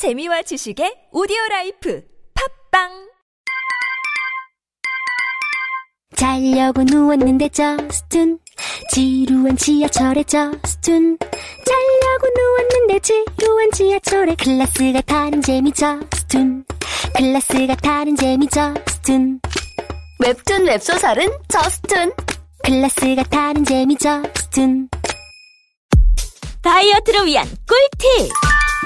재미와 지식의 오디오 라이프 팟빵! 자려고 누웠는데 저스툰 지루한 지하철에 저스툰. 자려고 누웠는데 지루한 지하철에 클래스가 다른 재미 저스툰. 클래스가 다른 재미 저스툰. 웹툰 웹소설은 저스툰. 클래스가 다른 재미 저스툰. 다이어트를 위한 꿀팁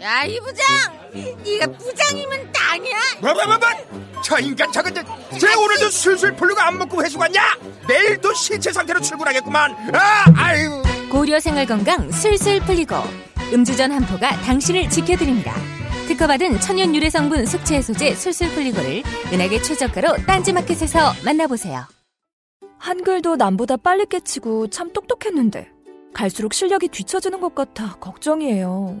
야, 이 부장! 네가 부장이면 땅이야? 뭐뭐뭐뭐 저 인간 저건 쟤 오늘도 술술 풀리고 안 먹고 회수 갔냐 내일도 신체 상태로 출근하겠구만 아 아유 고려 생활 건강 술술 풀리고 음주전 한 포가 당신을 지켜드립니다. 특허받은 천연 유래 성분 숙취 해소제 술술 풀리고를 은하계 최저가로 딴지마켓에서 만나보세요. 한글도 남보다 빨리 깨치고 참 똑똑했는데 갈수록 실력이 뒤처지는 것 같아 걱정이에요.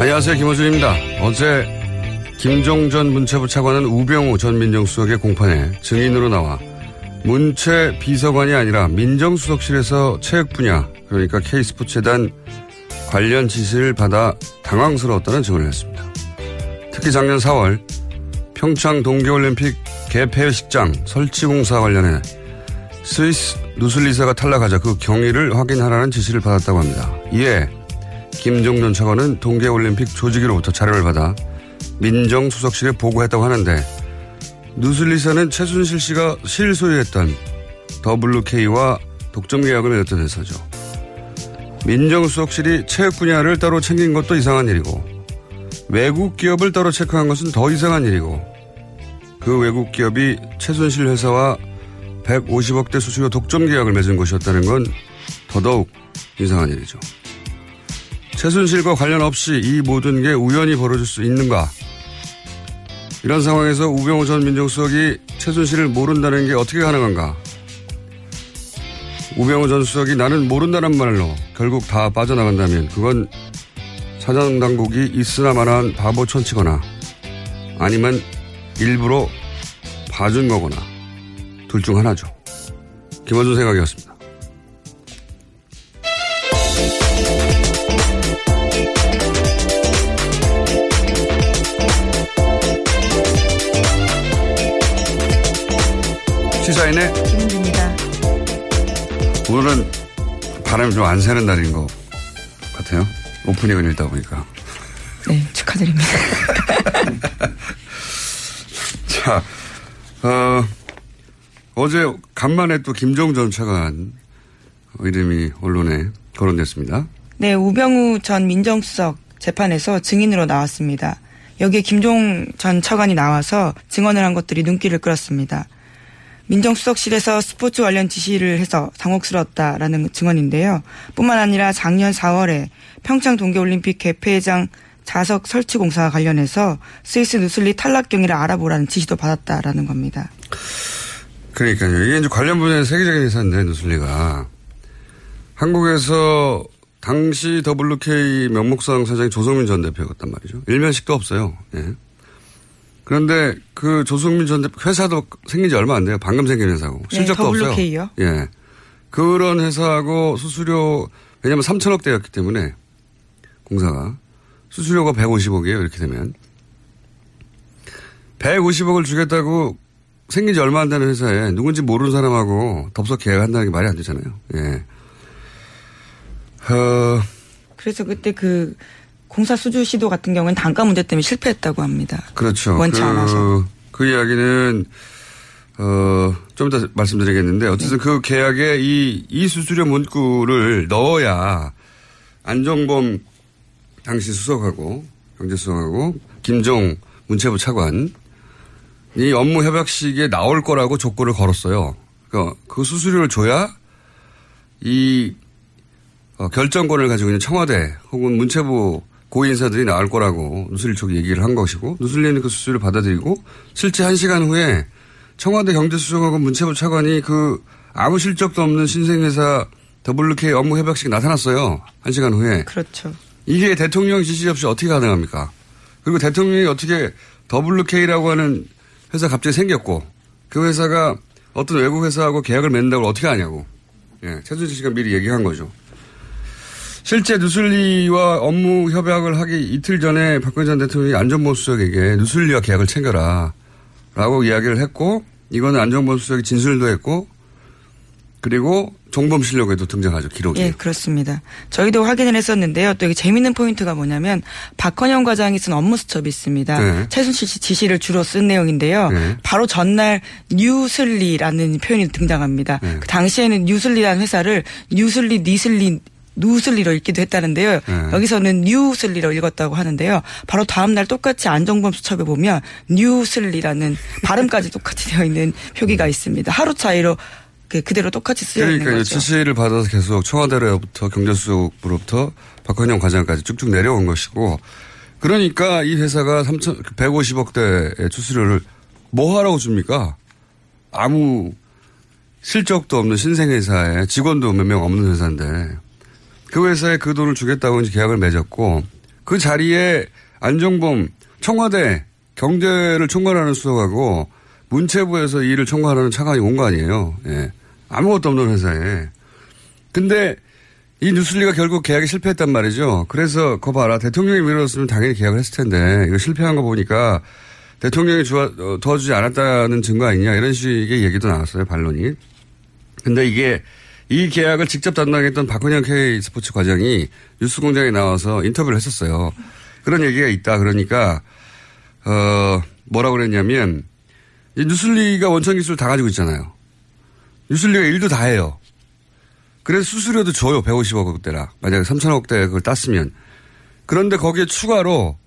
안녕하세요. 김호준입니다. 어제 김종전 문체부 차관은 우병우 전 민정수석의 공판에 증인으로 나와 문체 비서관이 아니라 민정수석실에서 체육 분야 그러니까 K스포츠재단 관련 지시를 받아 당황스러웠다는 증언을 했습니다. 특히 작년 4월 평창 동계올림픽 개폐식장 설치 공사 관련해 스위스 누슬리사가 탈락하자 그 경위를 확인하라는 지시를 받았다고 합니다. 이에 김종전 차관은 동계올림픽 조직위로부터 자료를 받아 민정수석실에 보고했다고 하는데 누슬리사는 최순실 씨가 실소유했던 WK와 독점 계약을 맺었던 회사죠. 민정수석실이 체육 분야를 따로 챙긴 것도 이상한 일이고 외국 기업을 따로 체크한 것은 더 이상한 일이고 그 외국 기업이 최순실 회사와 150억대 수수료 독점 계약을 맺은 것이었다는 건 더더욱 이상한 일이죠. 최순실과 관련 없이 이 모든 게 우연히 벌어질 수 있는가? 이런 상황에서 우병우 전 민정수석이 최순실을 모른다는 게 어떻게 가능한가? 우병우 전 수석이 나는 모른다는 말로 결국 다 빠져나간다면 그건 사장 당국이 있으나 마나한 바보 천치거나 아니면 일부러 봐준 거거나 둘 중 하나죠. 김원준 생각이었습니다. 시사인의 김은주입니다. 오늘은 바람이 좀 안 새는 날인 것 같아요. 오프닝을 읽다 보니까. 네, 축하드립니다. 자, 어, 어제 간만에 또 김종 전 차관 이름이 언론에 거론됐습니다. 네, 우병우 전 민정수석 재판에서 증인으로 나왔습니다. 여기에 김종 전 차관이 나와서 증언을 한 것들이 눈길을 끌었습니다. 민정수석실에서 스포츠 관련 지시를 해서 당혹스러웠다라는 증언인데요. 뿐만 아니라 작년 4월에 평창 동계올림픽 개폐장 자석 설치 공사 관련해서 스위스 누슬리 탈락 경위를 알아보라는 지시도 받았다라는 겁니다. 그러니까요. 이게 이제 관련 분야의 세계적인 회사인데, 누슬리가. 한국에서 당시 WK 명목상 사장이 조성민 전 대표였단 말이죠. 일면식도 없어요. 예. 그런데 그 조성민 전 대표 회사도 생긴 지 얼마 안 돼요. 방금 생긴 회사고. 실적도 네, 없어요. WK요? 예. 그런 회사하고 수수료, 왜냐면 3천억대였기 때문에 공사가 수수료가 150억이에요. 이렇게 되면. 150억을 주겠다고 생긴 지 얼마 안 되는 회사에 누군지 모르는 사람하고 덥석 계약한다는 게 말이 안 되잖아요. 예. 어, 그래서 그때 그 공사 수주 시도 같은 경우는 단가 문제 때문에 실패했다고 합니다. 그렇죠. 원치 그, 않아서. 그 이야기는 어, 좀 이따 말씀드리겠는데 어쨌든 그 계약에 이, 이 수수료 문구를 넣어야 안정범 당시 수석하고 경제수석하고 김종 문체부 차관 이 업무 협약식에 나올 거라고 조건을 걸었어요. 그러니까 그 수수료를 줘야 이 어, 결정권을 가지고 있는 청와대 혹은 문체부 고위 인사들이 나올 거라고 누슬리 쪽이 얘기를 한 것이고 누슬리는 그 수수료를 받아들이고 실제 한 시간 후에 청와대 경제수석하고 문체부 차관이 그 아무 실적도 없는 신생회사 WK 업무 협약식에 나타났어요. 한 시간 후에. 그렇죠. 이게 대통령 지시 없이 어떻게 가능합니까? 그리고 대통령이 어떻게 WK라고 하는 회사 갑자기 생겼고 그 회사가 어떤 외국 회사하고 계약을 맺는다고 어떻게 하냐고. 예, 최준실 씨가 미리 얘기한 거죠. 실제 누슬리와 업무 협약을 하기 이틀 전에 박근혜 전 대통령이 안전보험 수석에게 누슬리와 계약을 챙겨라. 라고 이야기를 했고, 이거는 안종범 수석이 진술도 했고, 그리고 종범 실록에도 등장하죠, 기록이. 예, 그렇습니다. 저희도 확인을 했었는데요. 또 이게 재밌는 포인트가 뭐냐면 박헌영 과장이 쓴 업무 수첩이 있습니다. 네. 최순실 씨 지시를 주로 쓴 내용인데요. 네. 바로 전날 뉴슬리라는 표현이 등장합니다. 네. 그 당시에는 뉴슬리라는 회사를 뉴슬리, 니슬리 누슬리로 읽기도 했다는데요. 네. 여기서는 뉴슬리로 읽었다고 하는데요. 바로 다음 날 똑같이 안종범 수첩에 보면 뉴슬리라는 발음까지 똑같이 되어 있는 표기가 있습니다. 하루 차이로 그 그대로 똑같이 쓰여 있는 그러니까 거죠. 지시를 받아서 계속 청와대로부터 경제수석부로부터 박헌영 과장까지 쭉쭉 내려온 것이고 그러니까 이 회사가 3천 150억대의 수수료를 뭐 하라고 줍니까? 아무 실적도 없는 신생회사에 직원도 몇 명 없는 회사인데 그 회사에 그 돈을 주겠다고 이제 계약을 맺었고 그 자리에 안정범 청와대 경제를 총괄하는 수석하고 문체부에서 이 일을 총괄하는 차관이 온 거 아니에요. 예. 아무것도 없는 회사에. 근데 이 뉴슬리가 결국 계약에 실패했단 말이죠. 그래서 거 봐라. 대통령이 밀어줬으면 당연히 계약을 했을 텐데 이거 실패한 거 보니까 대통령이 주어, 어, 도와주지 않았다는 증거 아니냐 이런 식의 얘기도 나왔어요. 반론이. 근데 이게 이 계약을 직접 담당했던 박헌영 K 스포츠 과장이 뉴스공장에 나와서 인터뷰를 했었어요. 그런 얘기가 있다. 그러니까 어 뭐라고 그랬냐면 이 뉴슬리가 원천 기술 다 가지고 있잖아요. 뉴슬리가 일도 다 해요. 그래서 수수료도 줘요. 150억대라. 만약에 3천억대 그걸 땄으면. 그런데 거기에 추가로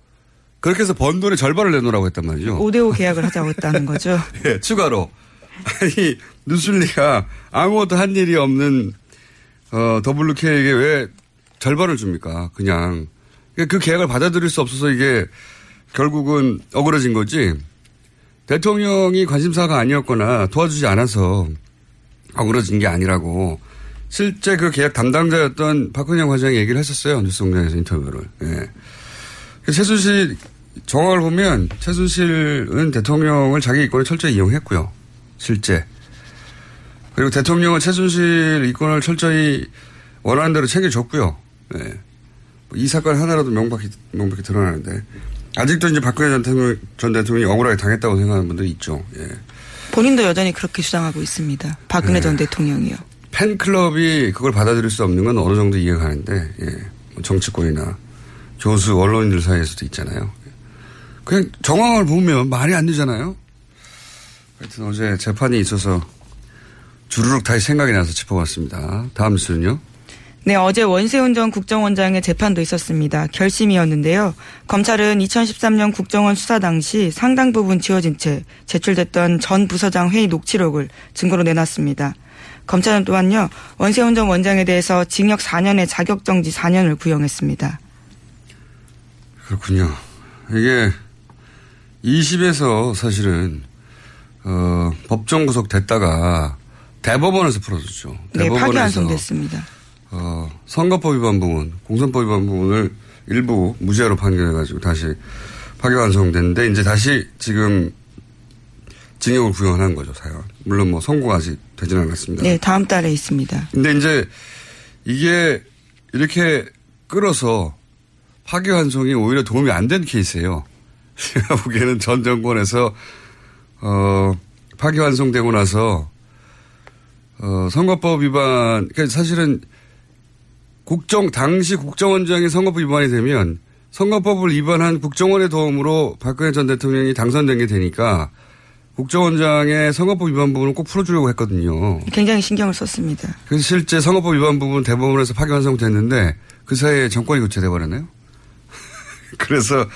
그렇게 해서 번 돈의 절반을 내놓으라고 했단 말이죠. 5대5 계약을 하자고 했다는 거죠. 예, 추가로. 아니, 누슬리가 아무것도 한 일이 없는, 어, WK에게 왜 절반을 줍니까? 그냥. 그 계약을 받아들일 수 없어서 이게 결국은 억울해진 거지. 대통령이 관심사가 아니었거나 도와주지 않아서 억울해진 게 아니라고 실제 그 계약 담당자였던 박근영 과장이 얘기를 했었어요. 뉴스 공장에서 인터뷰를. 예. 그 최순실 정황을 보면 최순실은 대통령을 자기 이권을 철저히 이용했고요. 실제. 그리고 대통령은 최순실 이권을 철저히 원하는 대로 챙겨줬고요. 네. 이 사건 하나라도 명백히, 명백히 드러나는데. 아직도 이제 박근혜 전 대통령, 전 대통령이 억울하게 당했다고 생각하는 분들이 있죠. 예. 본인도 여전히 그렇게 주장하고 있습니다. 박근혜 네. 전 대통령이요. 팬클럽이 그걸 받아들일 수 없는 건 어느 정도 이해가 가는데, 예. 뭐 정치권이나 조수 언론인들 사이에서도 있잖아요. 그냥 정황을 보면 말이 안 되잖아요. 하여튼 어제 재판이 있어서 주르륵 다시 생각이 나서 짚어봤습니다. 다음 수는요. 네, 어제 원세훈 전 국정원장의 재판도 있었습니다. 결심이었는데요. 검찰은 2013년 국정원 수사 당시 상당 부분 지워진 채 제출됐던 전 부서장 회의 녹취록을 증거로 내놨습니다. 검찰은 또한요, 원세훈 전 원장에 대해서 징역 4년에 자격정지 4년을 구형했습니다. 그렇군요. 이게 20에서 사실은 어, 법정 구속됐다가 대법원에서 풀어줬죠. 네, 대법원에서 파기환송됐습니다. 어, 선거법 위반 부분, 공선법 위반 부분을 일부 무죄로 판결해가지고 다시 파기환송됐는데 이제 다시 지금 징역을 구형하는 거죠, 사연. 물론 뭐 선고가 아직 되진 않았습니다. 네, 다음 달에 있습니다. 근데 이제 이게 이렇게 끌어서 파기환송이 오히려 도움이 안 된 케이스예요. 제가 보기에는 전 정권에서 어, 파기환송되고 나서 어, 선거법 위반, 그러니까 사실은 국정, 당시 국정원장이 선거법 위반이 되면 선거법을 위반한 국정원의 도움으로 박근혜 전 대통령이 당선된 게 되니까 국정원장의 선거법 위반 부분을 꼭 풀어주려고 했거든요. 굉장히 신경을 썼습니다. 그래서 실제 선거법 위반 부분 대법원에서 파기 환송됐는데 그 사이에 정권이 교체돼 버렸네요. 그래서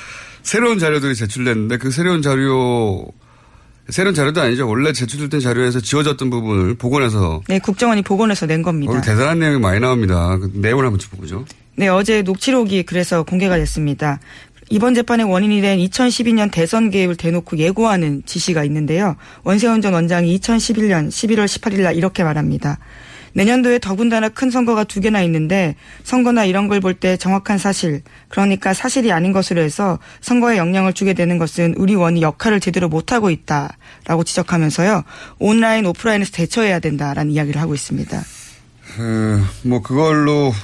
새로운 자료들이 제출됐는데 그 새로운 자료 새로운 자료도 아니죠. 원래 제출됐던 자료에서 지워졌던 부분을 복원해서 네, 국정원이 복원해서 낸 겁니다. 어, 대단한 내용이 많이 나옵니다. 그 내용을 한번 짚어보죠. 네, 어제 녹취록이 그래서 공개가 됐습니다. 이번 재판의 원인이 된 2012년 대선 개입을 대놓고 예고하는 지시가 있는데요. 원세훈 전 원장이 2011년 11월 18일 날 이렇게 말합니다. 내년도에 더군다나 큰 선거가 두 개나 있는데 선거나 이런 걸 볼 때 정확한 사실, 그러니까 사실이 아닌 것으로 해서 선거에 영향을 주게 되는 것은 우리 원이 역할을 제대로 못하고 있다라고 지적하면서요. 온라인, 오프라인에서 대처해야 된다라는 이야기를 하고 있습니다. 그, 뭐 그걸로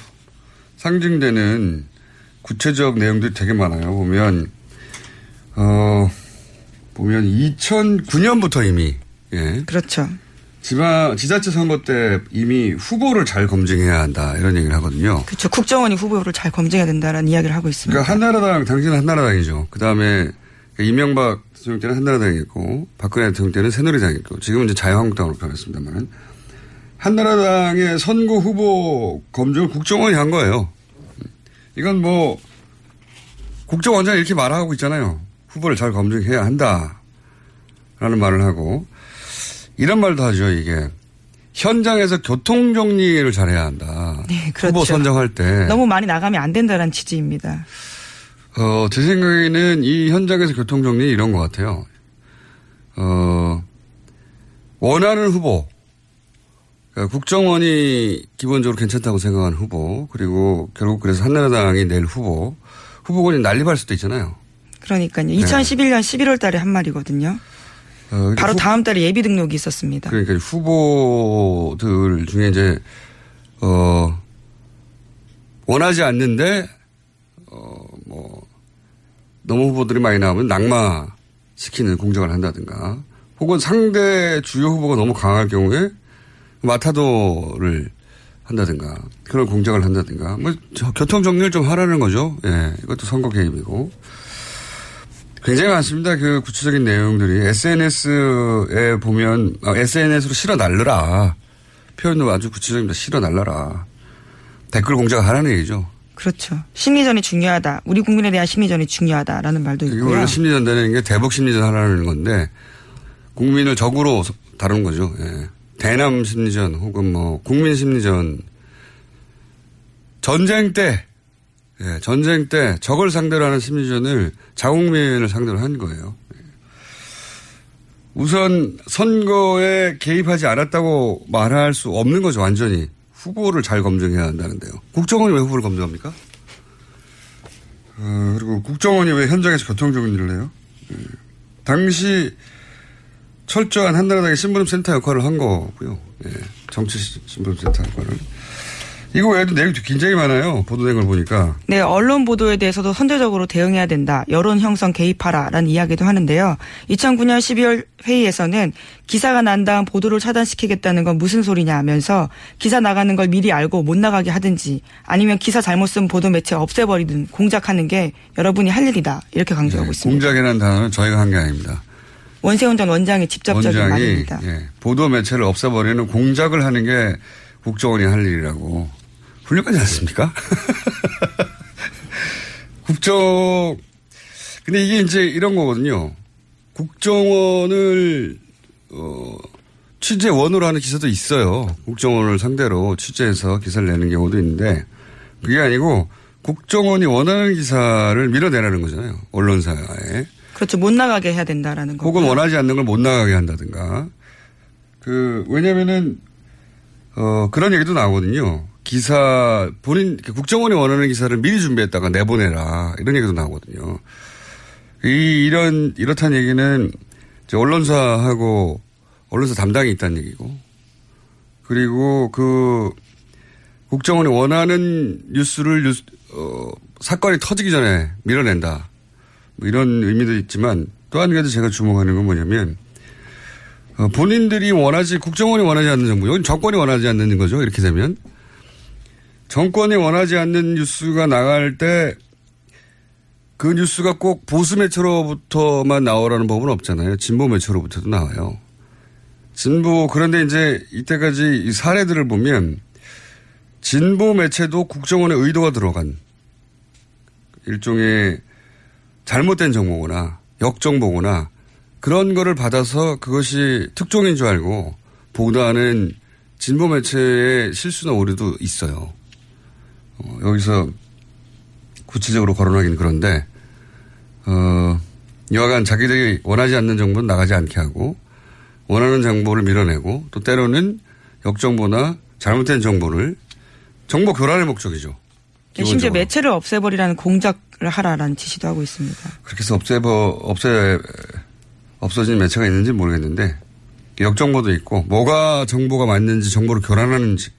상징되는 구체적 내용들이 되게 많아요. 보면 어 보면 2009년부터 이미 예. 그렇죠. 지방 지자체 선거 때 이미 후보를 잘 검증해야 한다 이런 얘기를 하거든요. 그렇죠. 국정원이 후보를 잘 검증해야 된다라는 이야기를 하고 있습니다. 그러니까 한나라당 당신은 한나라당이죠. 그 다음에 이명박 대통령 때는 한나라당이었고 박근혜 대통령 때는 새누리당이었고 지금은 이제 자유한국당으로 변했습니다만 한나라당의 선거 후보 검증을 국정원이 한 거예요. 이건 뭐 국정원장이 이렇게 말하고 있잖아요. 후보를 잘 검증해야 한다라는 말을 하고 이런 말도 하죠. 이게 현장에서 교통 정리를 잘해야 한다. 네, 그렇죠. 후보 선정할 때 너무 많이 나가면 안 된다는 취지입니다. 어, 제 생각에는 이 현장에서 교통 정리 이런 것 같아요. 어, 원하는 후보, 그러니까 국정원이 기본적으로 괜찮다고 생각하는 후보, 그리고 결국 그래서 한나라당이 낼 후보, 후보군이 난립할 수도 있잖아요. 그러니까요. 2011년 11월 달에 한 말이거든요. 어, 바로 후- 다음 달에 예비 등록이 있었습니다. 그러니까 후보들 중에 이제, 어, 원하지 않는데, 어, 뭐, 너무 후보들이 많이 나오면 낙마 시키는 공작을 한다든가, 혹은 상대 주요 후보가 너무 강할 경우에 마타도를 한다든가, 그런 공작을 한다든가, 뭐, 저 교통 정리를 좀 하라는 거죠. 예, 이것도 선거 개입이고. 굉장히 많습니다. 그 구체적인 내용들이. SNS에 보면, SNS로 실어 날르라. 표현도 아주 구체적입니다. 실어 날라라. 댓글 공작을 하라는 얘기죠. 그렇죠. 심리전이 중요하다. 우리 국민에 대한 심리전이 중요하다라는 말도 있고요. 원래 심리전되는 게 대북 심리전 하라는 건데, 국민을 적으로 다루는 거죠. 예. 대남 심리전 혹은 뭐, 국민 심리전. 전쟁 때, 예, 전쟁 때 적을 상대로 하는 심리전을 자국민을 상대로 한 거예요. 예. 우선 선거에 개입하지 않았다고 말할 수 없는 거죠, 완전히. 후보를 잘 검증해야 한다는데요. 국정원이 왜 후보를 검증합니까? 어, 그리고 국정원이 왜 현장에서 교통정리를 해요? 예. 당시 철저한 한나라당의 신분센터 역할을 한 거고요. 예. 정치 신분센터 역할을. 이거 외에도 내용이 굉장히 많아요. 보도된 걸 보니까. 네, 언론 보도에 대해서도 선제적으로 대응해야 된다. 여론 형성 개입하라라는 이야기도 하는데요. 2009년 12월 회의에서는 기사가 난 다음 보도를 차단시키겠다는 건 무슨 소리냐 하면서 기사 나가는 걸 미리 알고 못 나가게 하든지 아니면 기사 잘못 쓴 보도 매체 없애버리든 공작하는 게 여러분이 할 일이다. 이렇게 강조하고 있습니다. 공작이라는 단어는 저희가 한 게 아닙니다. 원세훈 전 원장의 직접적인 원장이 말입니다. 예, 보도 매체를 없애버리는 공작을 하는 게 국정원이 할 일이라고 훌륭하지 않습니까? 국정 근데 이게 이제 이런 거거든요. 국정원을 어, 취재원으로 하는 기사도 있어요. 국정원을 상대로 취재해서 기사를 내는 경우도 있는데 그게 아니고 국정원이 원하는 기사를 밀어내라는 거잖아요. 언론사에. 그렇죠. 못 나가게 해야 된다라는 거. 혹은 원하지 않는 걸 못 나가게 한다든가. 그, 왜냐면은, 어, 그런 얘기도 나오거든요. 기사, 본인, 국정원이 원하는 기사를 미리 준비했다가 내보내라. 이런 얘기도 나오거든요. 이, 이런, 이렇다는 얘기는 언론사하고 언론사 담당이 있다는 얘기고. 그리고 그, 국정원이 원하는 뉴스를 뉴스, 어, 사건이 터지기 전에 밀어낸다. 뭐 이런 의미도 있지만 또 한 가지 제가 주목하는 건 뭐냐면 어, 본인들이 원하지 국정원이 원하지 않는 정부, 이건 정권이 원하지 않는 거죠. 이렇게 되면 정권이 원하지 않는 뉴스가 나갈 때 그 뉴스가 꼭 보수 매체로부터만 나오라는 법은 없잖아요. 진보 매체로부터도 나와요. 진보 그런데 이제 이때까지 이 사례들을 보면 진보 매체도 국정원의 의도가 들어간 일종의 잘못된 정보거나 역정보거나 그런 거를 받아서 그것이 특종인 줄 알고 보도하는 진보 매체의 실수나 오류도 있어요. 어, 여기서 구체적으로 거론하기는 그런데 어, 여하간 자기들이 원하지 않는 정보는 나가지 않게 하고 원하는 정보를 밀어내고 또 때로는 역정보나 잘못된 정보를 정보 교란의 목적이죠. 네, 심지어. 매체를 없애버리라는 공작을 하라라는 지시도 하고 있습니다. 그렇게 해서 없애버, 없애, 없어진 매체가 있는지 모르겠는데, 역정보도 있고, 뭐가 정보가 맞는지 정보를 교란하는 지,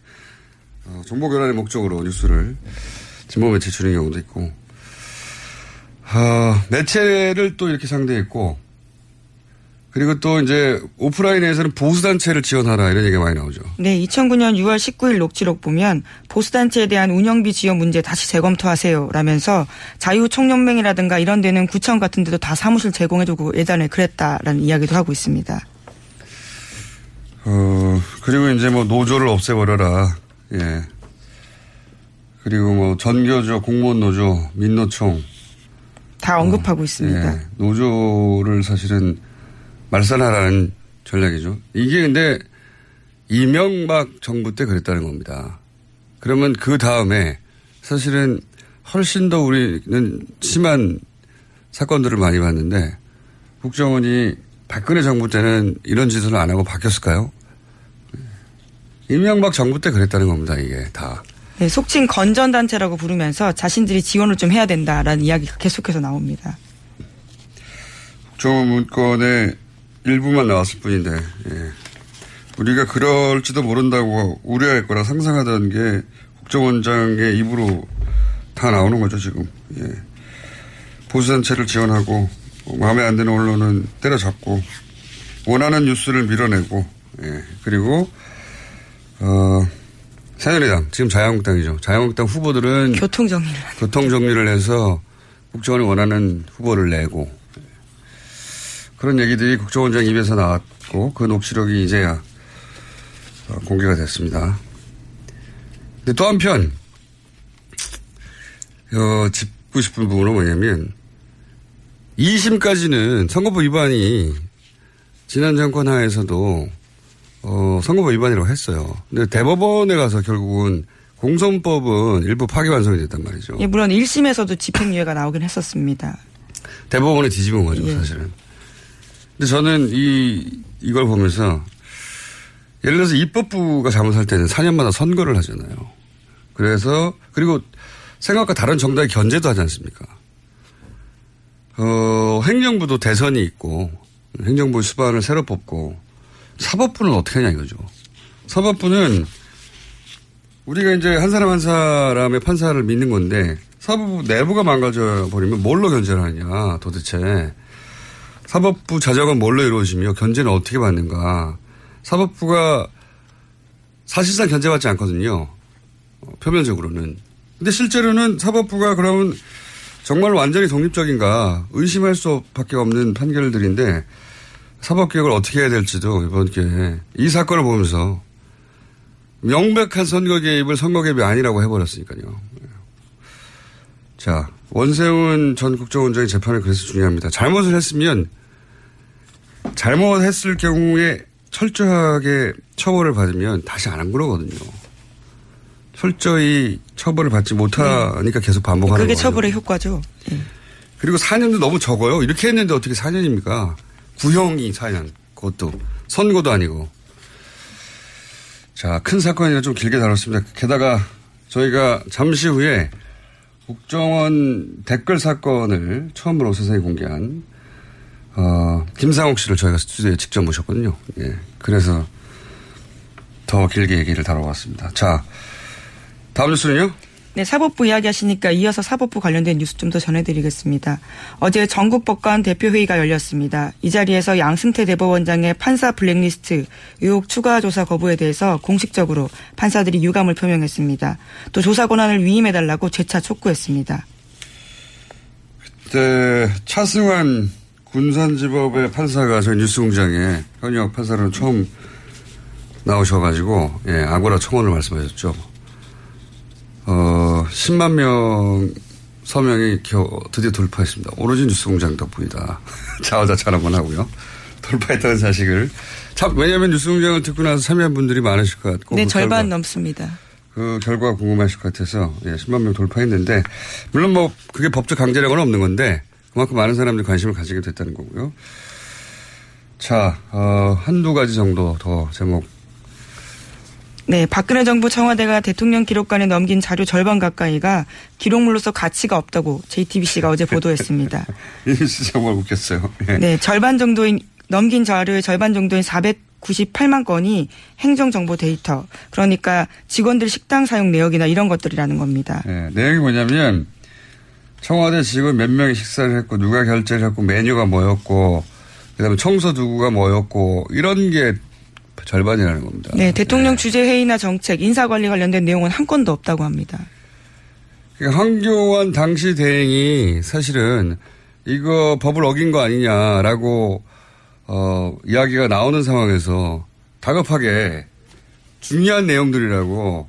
어, 정보 교란의 목적으로 뉴스를 진보 매체 주는 경우도 있고, 어, 매체를 또 이렇게 상대했고, 그리고 또 이제 오프라인에서는 보수단체를 지원하라 이런 얘기가 많이 나오죠. 네, 2009년 6월 19일 녹취록 보면 보수단체에 대한 운영비 지원 문제 다시 재검토하세요. 라면서 자유총연맹이라든가 이런 데는 구청 같은 데도 다 사무실 제공해주고 예전에 그랬다라는 이야기도 하고 있습니다. 어, 그리고 이제 뭐 노조를 없애버려라. 예. 그리고 뭐 전교조, 공무원 노조, 민노총. 다 언급하고 있습니다. 예. 노조를 사실은 말살하라는 전략이죠. 이게 근데 이명박 정부 때 그랬다는 겁니다. 그러면 그 다음에 사실은 훨씬 더 우리는 심한 사건들을 많이 봤는데 국정원이 박근혜 정부 때는 이런 짓을 안 하고 바뀌었을까요? 이명박 정부 때 그랬다는 겁니다, 이게 다. 네, 속칭 건전단체라고 부르면서 자신들이 지원을 좀 해야 된다라는 이야기가 계속해서 나옵니다. 국정원 문건의 일부만 나왔을 뿐인데, 예. 우리가 그럴지도 모른다고 우려할 거라 상상하던 게 국정원장의 입으로 다 나오는 거죠, 지금. 예. 보수단체를 지원하고, 마음에 안 드는 언론은 때려잡고, 원하는 뉴스를 밀어내고, 예. 그리고, 어, 새누리당, 지금 자유한국당이죠. 자유한국당 후보들은 교통정리를. 교통정리를 해서 국정원이 원하는 후보를 내고, 그런 얘기들이 국정원장 입에서 나왔고 그 녹취록이 이제야 어, 공개가 됐습니다. 근데 또 한편 어, 짚고 싶은 부분은 뭐냐면 2심까지는 선거법 위반이 지난 정권 하에서도 어, 선거법 위반이라고 했어요. 근데 대법원에 가서 결국은 공선법은 일부 파기완성이 됐단 말이죠. 예, 물론 1심에서도 집행유예가 나오긴 했었습니다. 대법원에 뒤집은 거죠, 예. 사실은. 근데 저는 이, 이걸 보면서 예를 들어서 입법부가 잘못할 때는 4년마다 선거를 하잖아요. 그래서, 그리고 생각과 다른 정당이 견제도 하지 않습니까? 어, 행정부도 대선이 있고, 행정부 수반을 새로 뽑고, 사법부는 어떻게 하냐 이거죠. 사법부는 우리가 이제 한 사람 한 사람의 판사를 믿는 건데, 사법부 내부가 망가져 버리면 뭘로 견제를 하냐, 도대체. 사법부 자정은 뭘로 이루어지며 견제는 어떻게 받는가. 사법부가 사실상 견제받지 않거든요. 어, 표면적으로는. 근데 실제로는 사법부가 그러면 정말 완전히 독립적인가 의심할 수밖에 없는 판결들인데 사법개혁을 어떻게 해야 될지도 이번 기회에 이 사건을 보면서 명백한 선거 개입을 선거 개입이 아니라고 해버렸으니까요. 자, 원세훈 전 국정원장의 재판이 그래서 중요합니다. 잘못을 했으면 잘못했을 경우에 철저하게 처벌을 받으면 다시 안 한 거거든요. 철저히 처벌을 받지 못하니까 계속 반복하는 그게 거예요. 처벌의 효과죠. 예. 그리고 4년도 너무 적어요. 이렇게 했는데 어떻게 4년입니까? 구형이 4년. 그것도 선고도 아니고. 자, 큰 사건이라 좀 길게 다뤘습니다. 게다가 저희가 잠시 후에 국정원 댓글 사건을 처음으로 세상에 공개한 어, 김상옥 씨를 저희가 스튜디오에 직접 모셨거든요. 예. 그래서 더 길게 얘기를 다뤄봤습니다. 자, 다음 뉴스는요? 네, 사법부 이야기 하시니까 이어서 사법부 관련된 뉴스 좀 더 전해드리겠습니다. 어제 전국법관 대표회의가 열렸습니다. 이 자리에서 양승태 대법원장의 판사 블랙리스트 의혹 추가 조사 거부에 대해서 공식적으로 판사들이 유감을 표명했습니다. 또 조사 권한을 위임해달라고 재차 촉구했습니다. 그때 차승환 군산지법의 판사가 저희 뉴스공장에 현역 판사로 처음 나오셔가지고 예, 아고라 청원을 말씀하셨죠. 어, 10만 명 서명이 겨, 드디어 돌파했습니다. 오로지 뉴스공장 덕분이다. 자화자찬 한번 하고요. 돌파했다는 사실을 참 왜냐하면 뉴스공장을 듣고 나서 참여한 분들이 많으실 것 같고 네, 그 절반 결과, 넘습니다. 그 결과가 궁금하실 것 같아서 예, 10만 명 돌파했는데 물론 뭐 그게 법적 강제력은 없는 건데 그만큼 많은 사람들이 관심을 가지게 됐다는 거고요. 자, 어, 한두 가지 정도 더 제목 네, 박근혜 정부 청와대가 대통령 기록관에 넘긴 자료 절반 가까이가 기록물로서 가치가 없다고 JTBC가 어제 보도했습니다. 이 뉴스 정말 웃겼어요. 예. 네, 절반 정도인 넘긴 자료의 절반 정도인 498만 건이 행정정보 데이터. 그러니까 직원들 식당 사용 내역이나 이런 것들이라는 겁니다. 예, 내용이 뭐냐면 청와대 직원 몇 명이 식사를 했고 누가 결제를 했고 메뉴가 뭐였고 그다음에 청소 도구가 뭐였고 이런 게 절반이라는 겁니다. 네, 대통령 주재 회의나 정책, 인사 관리 관련된 내용은 한 건도 없다고 합니다. 그러니까 황교안 당시 대행이 사실은 이거 법을 어긴 거 아니냐라고 어, 이야기가 나오는 상황에서 다급하게 중요한 내용들이라고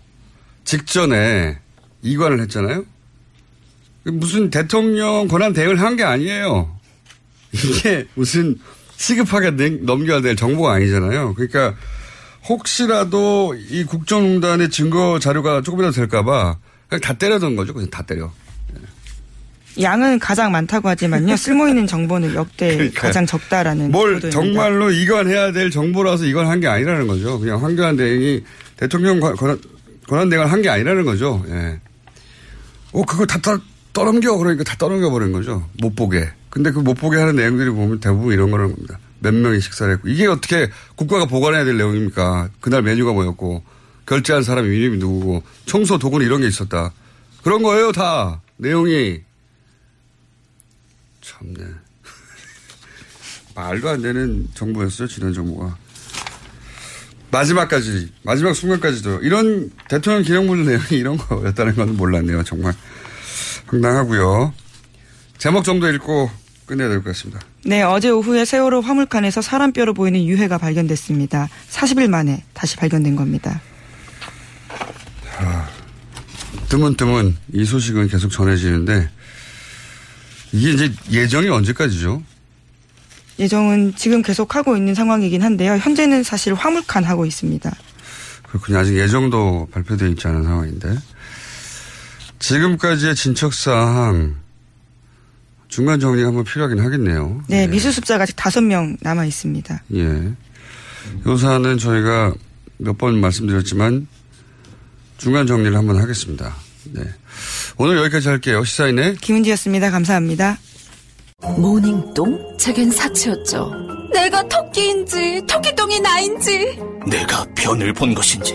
직전에 이관을 했잖아요. 무슨 대통령 권한 대응을 한 게 아니에요. 이게 무슨 시급하게 넘겨야 될 정보가 아니잖아요. 그러니까 혹시라도 이 국정농단의 증거 자료가 조금이라도 될까봐 그냥 다 때려던 거죠. 그냥 다 때려. 양은 가장 많다고 하지만요. 쓸모있는 정보는 역대 그러니까요. 가장 적다라는 뭘 보도입니다. 정말로 이관해야 될 정보라서 이관한 게 아니라는 거죠. 그냥 황교안 대행이 대통령 관- 권한, 권한 대응을 한 게 아니라는 거죠. 예. 어, 그거 다, 다 떠넘겨. 그러니까 다 떠넘겨 버린 거죠. 못 보게. 근데 그 못 보게 하는 내용들이 보면 대부분 이런 거라는 겁니다. 몇 명이 식사를 했고. 이게 어떻게 국가가 보관해야 될 내용입니까? 그날 메뉴가 뭐였고, 결제한 사람이 이름이 누구고, 청소 도구는 이런 게 있었다. 그런 거예요, 다. 내용이. 참네. 말도 안 되는 정보였어요, 지난 정보가. 마지막까지, 마지막 순간까지도 이런 대통령 기록물 내용이 이런 거였다는 건 몰랐네요, 정말. 황당하고요. 제목 정도 읽고 끝내야 될 것 같습니다. 네, 어제 오후에 세월호 화물칸에서 사람 뼈로 보이는 유해가 발견됐습니다. 40일 만에 다시 발견된 겁니다. 드문드문 이 소식은 계속 전해지는데 이게 이제 예정이 언제까지죠? 예정은 지금 계속 하고 있는 상황이긴 한데요. 현재는 사실 화물칸 하고 있습니다. 그렇군요. 아직 예정도 발표되어 있지 않은 상황인데. 지금까지의 진척사항 중간 정리가 한번 필요하긴 하겠네요. 네, 미수습자가 아직 다섯 명 남아 있습니다. 예. 요 사안은 저희가 몇 번 말씀드렸지만 중간 정리를 한번 하겠습니다. 네. 오늘 여기까지 할게요. 시사인의 김은지였습니다. 감사합니다. 모닝똥? 제겐 사치였죠. 내가 토끼인지 토끼똥이 나인지 내가 변을 본 것인지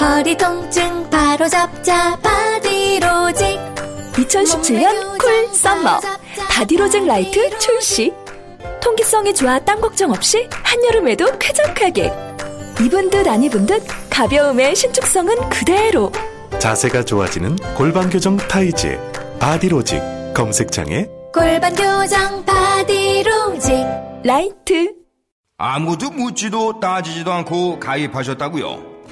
허리 통증 바로 잡자 바디로직. 2017년 cool summer. 바디로직 라이트 출시. 통기성이 좋아 땀 걱정 없이 한여름에도 쾌적하게. 입은 듯 안 입은 듯 가벼움에 신축성은 그대로. 자세가 좋아지는 골반 교정 타이즈 바디로직. 검색창에 골반 교정 바디로직. 라이트. 아무도 묻지도 따지지도 않고 가입하셨다고요?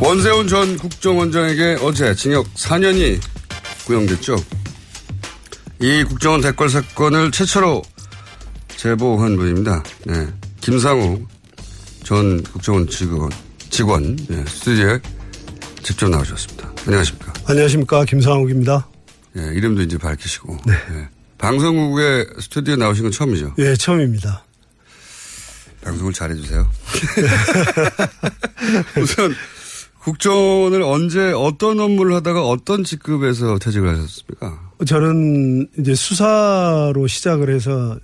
원세훈 전 국정원장에게 어제 징역 4년이 구형됐죠. 이 국정원 대권 사건을 최초로 제보한 분입니다. 네. 김상욱 전 국정원 직원, 직원 네. 스튜디오에 직접 나오셨습니다. 안녕하십니까. 안녕하십니까. 김상욱입니다. 네, 이름도 이제 밝히시고. 네. 방송국에 스튜디오에 나오신 건 처음이죠? 예, 처음입니다. 방송을 잘해주세요. 우선 국정원을 언제 어떤 업무를 하다가 어떤 직급에서 퇴직을 하셨습니까? 저는 이제 수사로 시작을 해서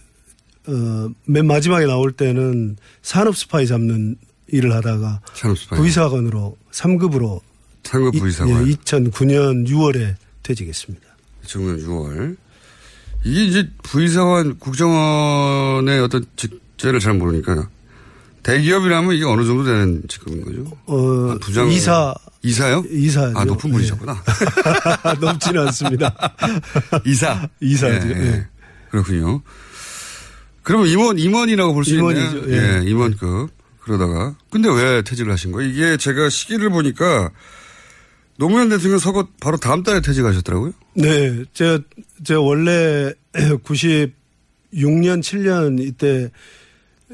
어, 맨 마지막에 나올 때는 산업 스파이 잡는 일을 하다가 산업 스파이. 부의사관으로 3급으로 3급 부의사관. 예, 2009년 6월에 퇴직했습니다. 2009년 6월. 이게 이제 부의사관 국정원의 어떤 직제를 잘 모르니까 대기업이라면 이게 어느 정도 되는 직급인 거죠? 어, 아, 부장 이사 이사요? 이사 아 높은 분이셨구나. 높지는 않습니다. 이사 이사죠. 예, 예. 예. 그렇군요. 그러면 임원 임원이라고 볼 수. 임원이죠. 예. 예. 임원급 그러다가 근데 왜 퇴직을 하신 거예요? 이게 제가 시기를 보니까 노무현 대통령 서거 바로 다음 달에 퇴직하셨더라고요. 네, 제가 제가 원래 96년 7년 이때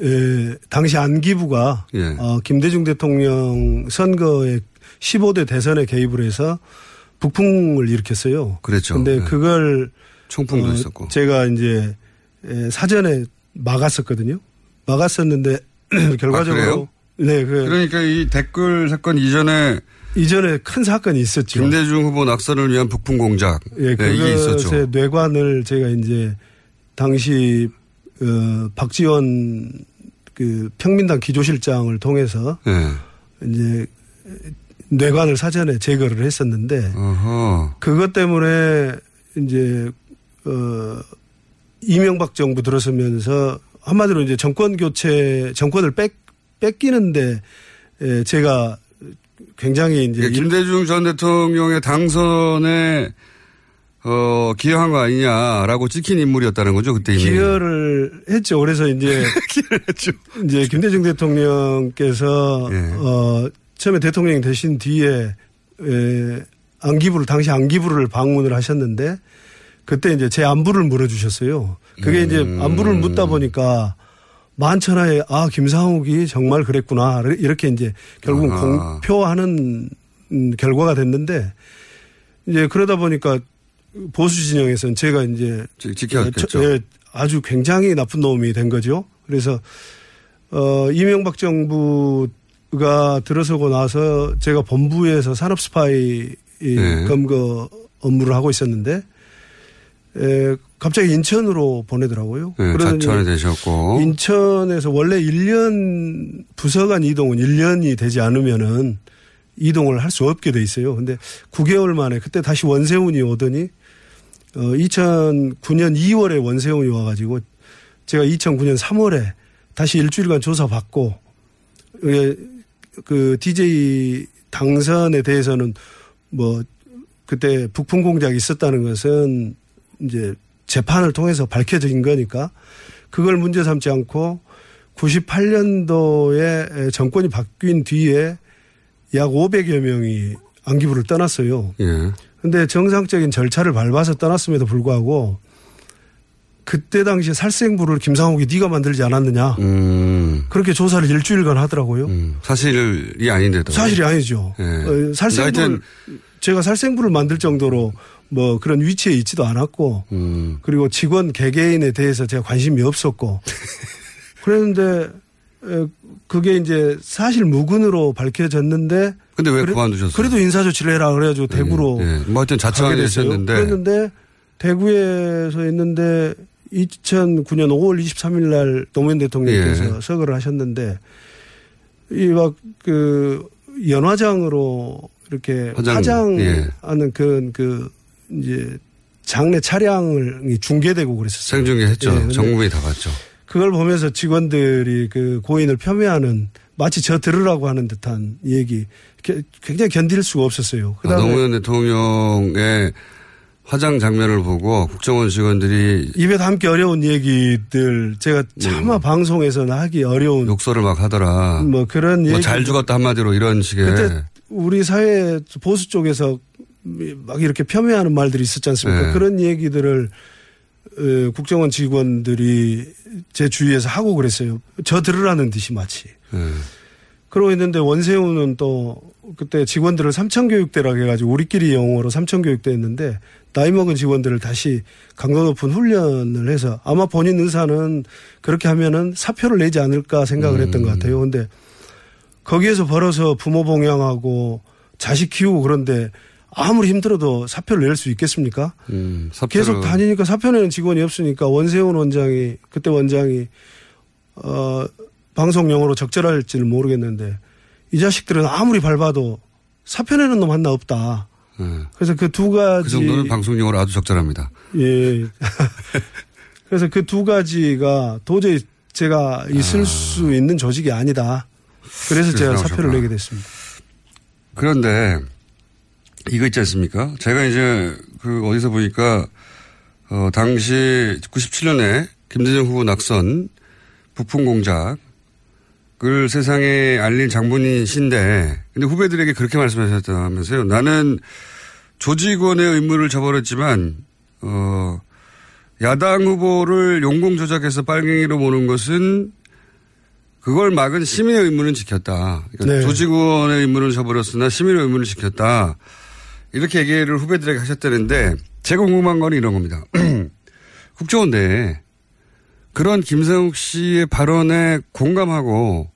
에, 당시 안기부가 예. 어, 김대중 대통령 선거에 15대 대선에 개입을 해서 북풍을 일으켰어요. 그랬죠. 근데 네. 그걸 총풍도 어, 있었고. 제가 이제 에, 사전에 막았었거든요. 막았었는데 결과적으로 네, 그 아, 그러니까 이 댓글 사건 이전에 이전에 큰 사건이 있었죠. 김대중 후보 낙선을 위한 북풍 공작 예, 네. 그것의 뇌관을 제가 이제 당시 어, 박지원 그 평민당 기조실장을 통해서 예. 이제 뇌관을 사전에 제거를 했었는데 어허. 그것 때문에 이제 어 이명박 정부 들어서면서 한마디로 이제 정권 교체 정권을 뺏 뺏기는데 에, 제가 굉장히 이제 그러니까 김대중 전 대통령의 당선에 어, 기여한 거 아니냐라고 찍힌 인물이었다는 거죠, 그때 이미. 기여를 했죠. 그래서 이제 이제 김대중 대통령께서 예. 어 처음에 대통령이 되신 뒤에 에, 안기부를 당시 안기부를 방문을 하셨는데 그때 이제 제 안부를 물어주셨어요. 그게 이제 음. 안부를 묻다 보니까 만천하에 아 김상욱이 정말 그랬구나 이렇게 이제 결국 은 아하. 공표하는 음, 결과가 됐는데 이제 그러다 보니까 보수 진영에서는 제가 이제 지켜야겠죠. 저- 예, 아주 굉장히 나쁜 놈이 된 거죠. 그래서 어 이명박 정부가 들어서고 나서 제가 본부에서 산업 스파이 이 네. 검거 업무를 하고 있었는데 에, 갑자기 인천으로 보내더라고요. 네, 자천이 되셨고. 인천에서 원래 1년 부서간 이동은 1년이 되지 않으면은 이동을 할 수 없게 돼 있어요. 근데 9개월 만에 그때 다시 원세훈이 오더니 어 2009년 2월에 원세훈이 와가지고 제가 2009년 3월에 다시 일주일간 조사 받고 예, 그 DJ 당선에 대해서는 뭐 그때 북풍 공작이 있었다는 것은 이제 재판을 통해서 밝혀진 거니까 그걸 문제 삼지 않고 98년도에 정권이 바뀐 뒤에 약 500여 명이 안기부를 떠났어요. 예. 근데 정상적인 절차를 밟아서 떠났음에도 불구하고 그때 당시에 살생부를 김상욱이 네가 만들지 않았느냐. 음. 그렇게 조사를 일주일간 하더라고요. 사실이 아닌데도. 사실이 아니죠. 예. 어, 살생부를 제가 살생부를 만들 정도로 뭐 그런 위치에 있지도 않았고 음. 그리고 직원 개개인에 대해서 제가 관심이 없었고 그랬는데 에, 그게 이제 사실 무근으로 밝혀졌는데 근데 왜 그래- 그만두셨어요? 그래도 인사조치를 해라 그래가지고 대구로 예. 뭐 하여튼 자청하게. 됐었는데. 그랬는데 대구에서 했는데 2009년 5월 23일 날 노무현 대통령께서 예. 서거를 하셨는데 이 막 그 연화장으로 이렇게 화장, 화장, 예. 하는 그런 그 이제 장례 차량을 중계되고 그랬었어요. 생중계 했죠. 예, 전국민이 다 봤죠. 그걸 보면서 직원들이 그 고인을 폄훼하는 마치 저 들으라고 하는 듯한 얘기 게- 굉장히 견딜 수가 없었어요. 아, 그다음에 노무현 대통령의 화장 장면을 보고 국정원 직원들이 입에 담기 어려운 얘기들 제가 차마 방송에서는 하기 어려운 욕설을 막 하더라. 뭐 그런 뭐 얘기 잘 죽었다 한마디로 이런 식의. 그때 우리 사회 보수 쪽에서 막 이렇게 폄훼하는 말들이 있었지 않습니까? 네. 그런 얘기들을 어, 국정원 직원들이 제 주위에서 하고 그랬어요. 저 들으라는 듯이 마치. 네. 그러고 있는데 원세훈은 또 그때 직원들을 삼천교육대라고 해가지고 우리끼리 영어로 삼천교육대 했는데 나이 먹은 직원들을 다시 강도 높은 훈련을 해서 아마 본인 의사는 그렇게 하면은 사표를 내지 않을까 생각을 했던 것 같아요. 근데 거기에서 벌어서 부모 봉양하고 자식 키우고 그런데 아무리 힘들어도 사표를 낼 수 있겠습니까? 음, 계속 다니니까 사표 내는 직원이 없으니까 원세훈 원장이 그때 원장이 어 방송 용어로 적절할지는 모르겠는데 이 자식들은 아무리 밟아도 사표 내는 놈 하나 없다. 네. 그래서 그 두 가지 그 정도는 방송 용어로 아주 적절합니다. 예. 그래서 그 두 가지가 도저히 제가 있을 수 있는 조직이 아니다. 그래서 제가 사표를. 내게 됐습니다. 그런데 이거 있지 않습니까? 제가 이제 그 어디서 보니까 어 당시 97년에 김대중 후보 낙선 부품 공작을 세상에 알린 장본인신데 근데 후배들에게 그렇게 말씀하셨다면서요. 나는 조직원의 의무를 저버렸지만 어 야당 후보를 용공 조작해서 빨갱이로 모는 것은 그걸 막은 시민의 의무는 지켰다. 그러니까 네. 조직원의 의무는 저버렸으나 시민의 의무를 지켰다. 이렇게 얘기를 후배들에게 하셨다는데 제가 궁금한 건 이런 겁니다. 국정원 내에 그런 김상욱 씨의 발언에 공감하고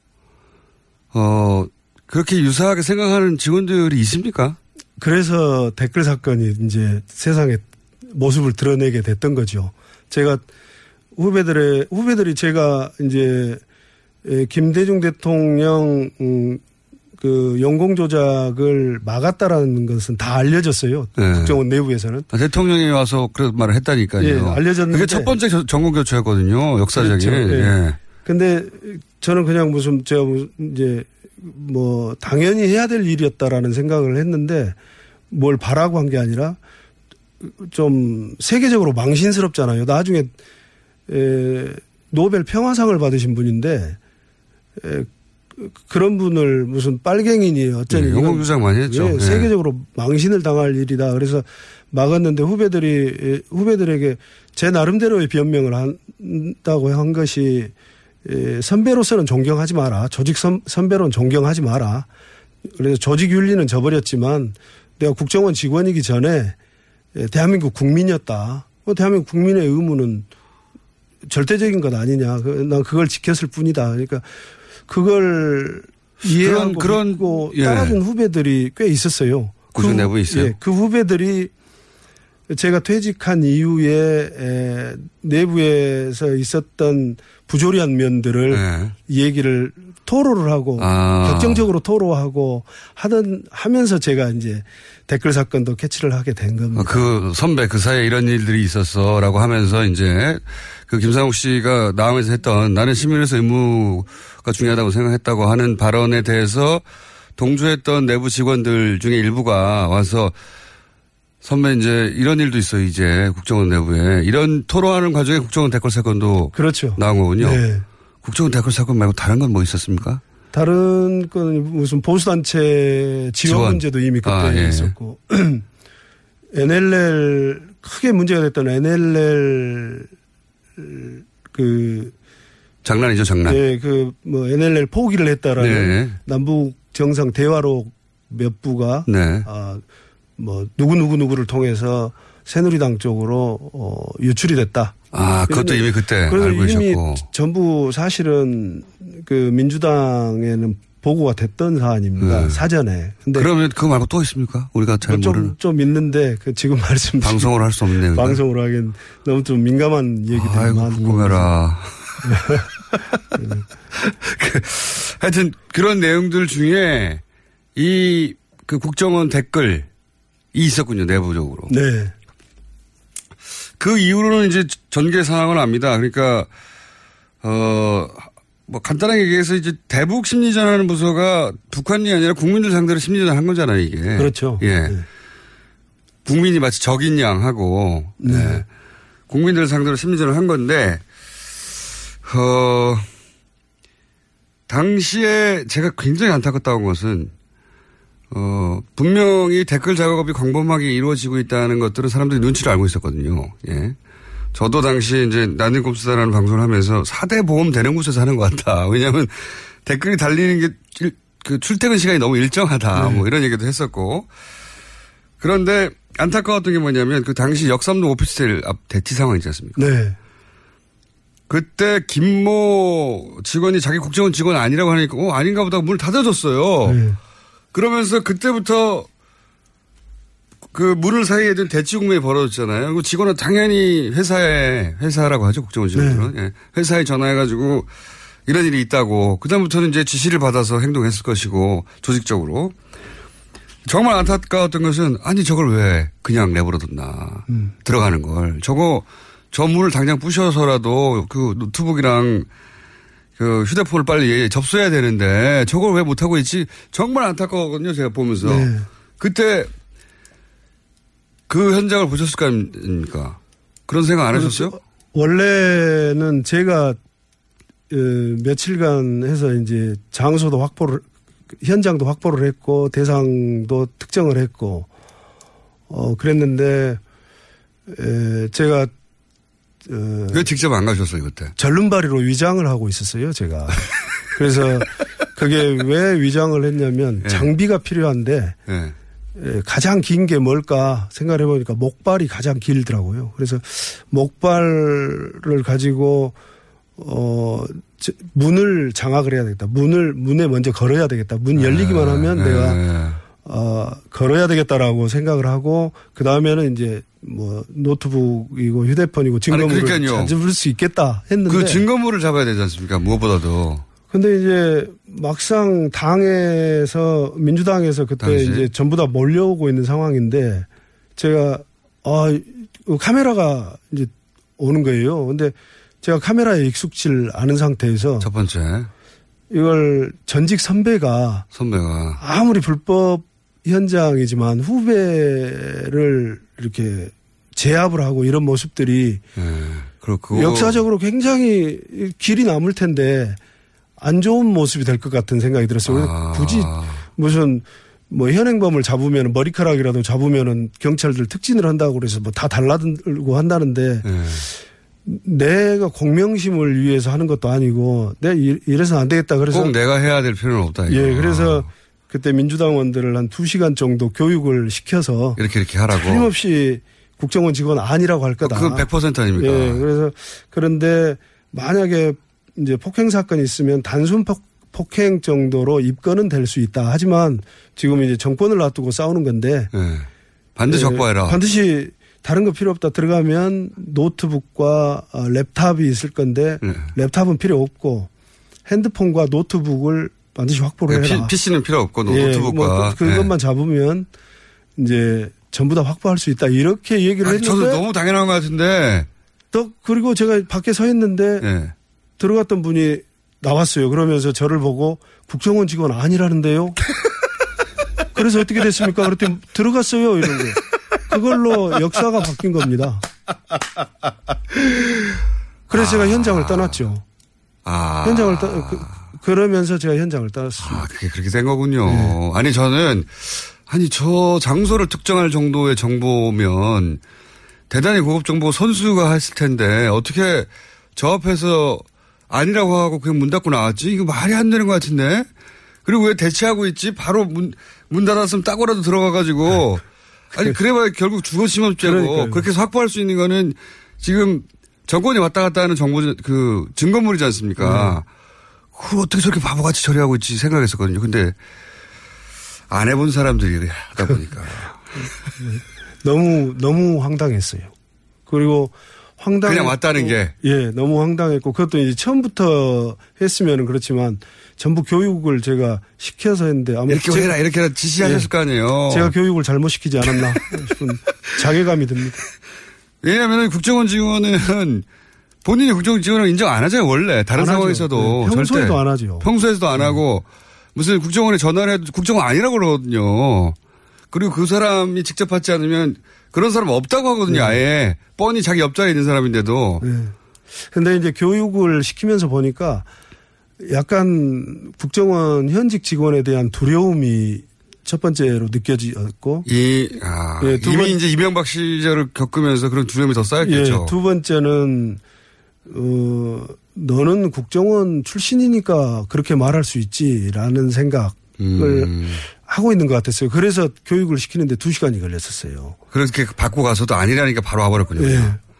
어 그렇게 유사하게 생각하는 직원들이 있습니까? 그래서 댓글 사건이 이제 세상에 모습을 드러내게 됐던 거죠. 제가 후배들의 후배들이 제가 이제 에, 김대중 대통령 음, 그 연공 조작을 막았다라는 것은 다 알려졌어요. 네. 국정원 내부에서는. 아, 대통령이 와서 그런 말을 했다니까요. 예, 알려졌는데. 그게 첫 번째 저- 정권 교체였거든요. 역사적인. 그렇죠. 예. 예. 근데 저는 그냥 무슨 제가 이제 뭐 당연히 해야 될 일이었다라는 생각을 했는데 뭘 바라고 한 게 아니라 좀 세계적으로 망신스럽잖아요. 나중에 에, 노벨 평화상을 받으신 분인데 에, 그런 분을 무슨 빨갱이니 어쩌니 네, 이건 영국 주장 많이 했죠. 예, 예. 세계적으로 망신을 당할 일이다. 그래서 막았는데 후배들이 예, 후배들에게 제 나름대로의 변명을 한다고 한 것이 예, 선배로서는 존경하지 마라. 조직 선, 선배로는 존경하지 마라. 그래서 조직 윤리는 저버렸지만 내가 국정원 직원이기 전에 예, 대한민국 국민이었다. 어, 대한민국 국민의 의무는 절대적인 것 아니냐. 그, 난 그걸 지켰을 뿐이다. 그러니까 그걸 이해하고 그런- 그런- 믿고 예. 따라준 후배들이 꽤 있었어요. 구조 그 후- 내부에 있어요? 예, 그 후배들이 제가 퇴직한 이후에 에, 내부에서 있었던 부조리한 면들을 네. 이 얘기를 토로를 하고 아. 격정적으로 토로하고 하던 하면서 제가 이제 댓글 사건도 캐치를 하게 된 겁니다. 어, 그 선배 그 사이에 이런 일들이 있었어라고 하면서 이제 그 김상욱 씨가 나오면서 했던 나는 시민에서 의무가 중요하다고 생각했다고 하는 발언에 대해서 동조했던 내부 직원들 중에 일부가 와서 선배 이제 이런 일도 있어요 이제 국정원 내부에 이런 토론하는 과정에 국정원 댓글 사건도 그렇죠. 나온 거군요. 네. 국정원 댓글 사건 말고 다른 건 뭐 있었습니까? 다른 건 무슨 보수단체 지원, 지원. 문제도 이미 그때 아, 예. 있었고 NLL 크게 문제가 됐던 NLL 그 장난이죠 장난. 예, 그뭐 NLL 포기를 했다라는 네. 남북 정상 대화로 몇 부가 네. 아, 뭐 누구 누구 누구를 통해서 새누리당 쪽으로 어, 유출이 됐다. 아 그것도 이미 그때 알고 계셨고. 전부 사실은 그 민주당에는 보고가 됐던 사안입니다. 네. 사전에. 근데 그러면 그거 말고 또 있습니까? 우리가 잘 좀, 모르는. 좀 있는데 그 지금 말씀 방송으로 할수 없네요. 방송으로 하긴 너무 좀 민감한 얘기들이 아이고, 많고 궁금해라. 그, 하여튼 그런 내용들 중에 이 그 국정원 댓글이 있었군요, 내부적으로. 네. 그 이후로는 이제 전개 상황을 압니다. 그러니까, 어, 뭐 간단하게 얘기해서 이제 대북 심리전하는 부서가 북한이 아니라 국민들 상대로 심리전 한 거잖아요, 이게. 그렇죠. 예. 국민이 마치 적인 양 하고, 네. 국민들 상대로 심리전을 한 건데, 어, 당시에 제가 굉장히 안타깝다고 한 것은, 어, 분명히 댓글 작업이 광범하게 이루어지고 있다는 것들은 사람들이 눈치를 알고 있었거든요. 예. 저도 당시 이제 나는 곱수다라는 방송을 하면서 4대 보험 되는 곳에서 하는 것 같다. 왜냐하면 댓글이 달리는 게 그 출퇴근 시간이 너무 일정하다. 네. 뭐 이런 얘기도 했었고. 그런데 안타까웠던 게 뭐냐면 그 당시 역삼동 오피스텔 앞 대치 상황 있지 않습니까? 네. 그때 김모 직원이 자기 국정원 직원 아니라고 하니까 어 아닌가 보다 문을 닫아줬어요. 네. 그러면서 그때부터 그 문을 사이에 둔 대치 국면이 벌어졌잖아요. 그 직원은 당연히 회사에 회사라고 하죠 국정원 직원들은. 예. 회사에 전화해가지고 이런 일이 있다고. 그 다음부터는 이제 지시를 받아서 행동했을 것이고 조직적으로. 정말 안타까웠던 것은 아니 저걸 왜 그냥 내버려뒀나. 들어가는 걸. 저거 저 문을 당장 부셔서라도 그 노트북이랑 그 휴대폰을 빨리 접수해야 되는데 저걸 왜 못하고 있지 정말 안타까웠거든요 제가 보면서 네. 그때 그 현장을 보셨을 거 아닙니까 그런 생각 안 하셨어요? 원래는 제가 어, 며칠간 해서 이제 장소도 확보를 현장도 확보를 했고 대상도 특정을 했고 어 그랬는데 에, 제가 어, 왜 직접 안 가셨어요 그때? 절름발이로 위장을 하고 있었어요 제가 그래서 그게 왜 위장을 했냐면 예. 장비가 필요한데 예. 에, 가장 긴 게 뭘까 생각해 보니까 목발이 가장 길더라고요. 그래서 목발을 가지고 어 저- 문을 장악을 해야 되겠다. 문을 문에 먼저 걸어야 되겠다. 문 열리기만 하면 예. 내가 어 걸어야 되겠다라고 생각을 하고 그 다음에는 이제 뭐 노트북이고 휴대폰이고 증거물을. 찾을 수 있겠다 했는데 그 증거물을 잡아야 되지 않습니까 무엇보다도 근데 이제 막상 당에서 민주당에서 그때 당시? 이제 전부 다 몰려오고 있는 상황인데 제가 아 이- 카메라가 이제 오는 거예요. 근데 제가 카메라에 익숙질 않은 상태에서 첫 번째 이걸 전직 선배가 선배가 아무리 불법 현장이지만 후배를 이렇게 제압을 하고 이런 모습들이 그렇고 역사적으로 굉장히 길이 남을 텐데 안 좋은 모습이 될 것 같은 생각이 들었어요. 아. 굳이 무슨 뭐 현행범을 잡으면 머리카락이라도 잡으면은 경찰들 특진을 한다고 그래서 뭐 다 달라들고 한다는데 네. 내가 공명심을 위해서 하는 것도 아니고 내가 이- 이래서 안 되겠다 그래서 꼭 내가 해야 될 필요는 없다. 이거. 예 그래서 그때 민주당원들을 한두 시간 정도 교육을 시켜서 이렇게 이렇게 하라고. 틀림없이 국정원 직원 아니라고 할 거다. 그건 100% 아닙니까? 예, 그래서 그런데 만약에 이제 폭행 사건이 있으면 단순 폭, 폭행 정도로 입건은 될 수 있다. 하지만 지금 이제 정권을 놔두고 싸우는 건데 예. 반드시 예, 확보해라. 반드시 다른 거 필요 없다. 들어가면 노트북과 어, 랩탑이 있을 건데 네. 랩탑은 필요 없고 핸드폰과 노트북을 반드시 확보를 예, 해라. PC는 필요 없고 예, 노트북과 뭐 그, 그것만 잡으면 이제 전부 다 확보할 수 있다. 이렇게 얘기를 아, 했는데 저도 너무 당연한 것 같은데. 또 그리고 제가 밖에 서 있는데 예. 들어갔던 분이 나왔어요. 그러면서 저를 보고 국정원 직원 아니라는데요. 그래서 어떻게 됐습니까? 그랬더니 들어갔어요. 이런 거. 그걸로 역사가 바뀐 겁니다. 그래서 제가 현장을 떠났죠. 아. 현장을 떠, 그, 그러면서 제가 현장을 떠났습니다. 아, 그게 그렇게 된 거군요. 네. 아니, 저는, 아니, 저 장소를 특정할 정도의 정보면 대단히 고급 정보 선수가 했을 텐데 어떻게 저 앞에서 아니라고 하고 그냥 문 닫고 나왔지? 이거 말이 안 되는 것 같은데? 그리고 왜 대치하고 있지? 바로 문, 문 닫았으면 따고라도 들어가가지고. 아니, 그래봐야 결국 죽었으면 죄고. 그렇게 해서 확보할 수 있는 거는 지금 정권이 왔다 갔다 하는 정보, 그 증거물이지 않습니까? 그걸 어떻게 저렇게 바보같이 처리하고 있지 생각했었거든요. 근데 안 해본 사람들이 하다 보니까. 너무 너무 황당했어요. 그리고 황당 그냥 왔다는 게. 예 너무 황당했고 그것도 이제 처음부터 했으면은 그렇지만 전부 교육을 제가 시켜서 했는데 아마 이렇게 제가- 해라, 이렇게 해라 지시하셨을 거 아니에요. 제가 교육을 잘못 시키지 않았나 싶은 자괴감이 듭니다. 왜냐하면 국정원 직원은 본인이 국정 직원을 인정 안 하잖아요, 원래. 다른. 상황에서도. 네, 평소에도 절대. 안 하죠. 평소에도 안 하고 무슨 국정원에 전화를 해도 국정원 아니라고 그러거든요. 그리고 그 사람이 직접 받지 않으면 그런 사람 없다고 하거든요, 아예. 뻔히 자기 옆자리에 있는 사람인데도. 네. 근데 이제 교육을 시키면서 보니까 약간 국정원 현직 직원에 대한 두려움이 첫 번째로 느껴졌고 이, 아, 예, 두 이미 번- 이제 이명박 시절을 겪으면서 그런 두려움이 더 쌓였겠죠. 예, 두 번째는 어 너는 국정원 출신이니까 그렇게 말할 수 있지라는 생각을 음. 하고 있는 것 같았어요. 그래서 교육을 시키는데 두 시간이 걸렸었어요. 그렇게 받고 가서도 아니라니까 바로 와버렸군요. 예.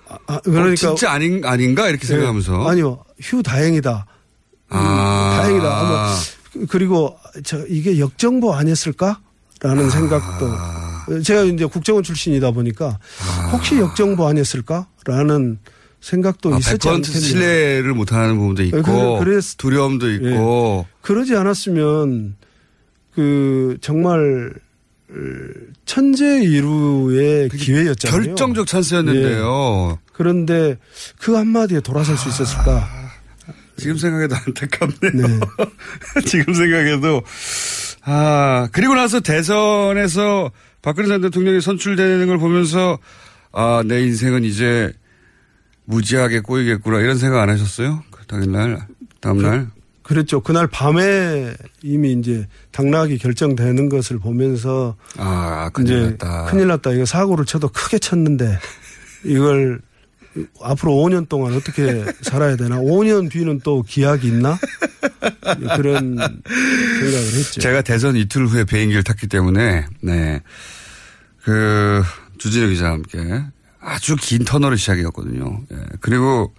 아, 아, 그러니까 어, 진짜 아닌, 아닌가? 이렇게 생각하면서. 예, 아니요, 휴 다행이다. 음, 아. 다행이다. 아마 그리고 저 이게 역정보 아니었을까라는 생각도 제가 이제 국정원 출신이다 보니까 혹시 역정보 아니었을까라는 생각도 아, 있었지 100% 않겠냐. 신뢰를 못하는 부분도 있고 그- 그랬- 두려움도 있고 그러지 않았으면 그 정말 어, 천재 이루의 기회였잖아요. 결정적 찬스였는데요. 예. 그런데 그 한마디에 돌아설 수 있었을까? 지금 생각해도 안타깝네요. 지금 생각해도 아 그리고 나서 대선에서 박근혜 전 대통령이 선출되는 걸 보면서 아 내 인생은 이제 무지하게 꼬이겠구나 이런 생각 안 하셨어요? 그 당일날 다음날 그 랬죠. 그날 밤에 이미 이제 당락이 결정되는 것을 보면서 아 큰일 났다. 큰일 났다. 이거 사고를 쳐도 크게 쳤는데 이걸 앞으로 5년 동안 어떻게 살아야 되나? 5년 뒤는 또 기약이 있나? 그런 생각을 했죠. 제가 대선 이틀 후에 비행기를 탔기 때문에 네. 그 주진우 기자와 함께 아주 긴 터널을 시작이었거든요. 예. 그리고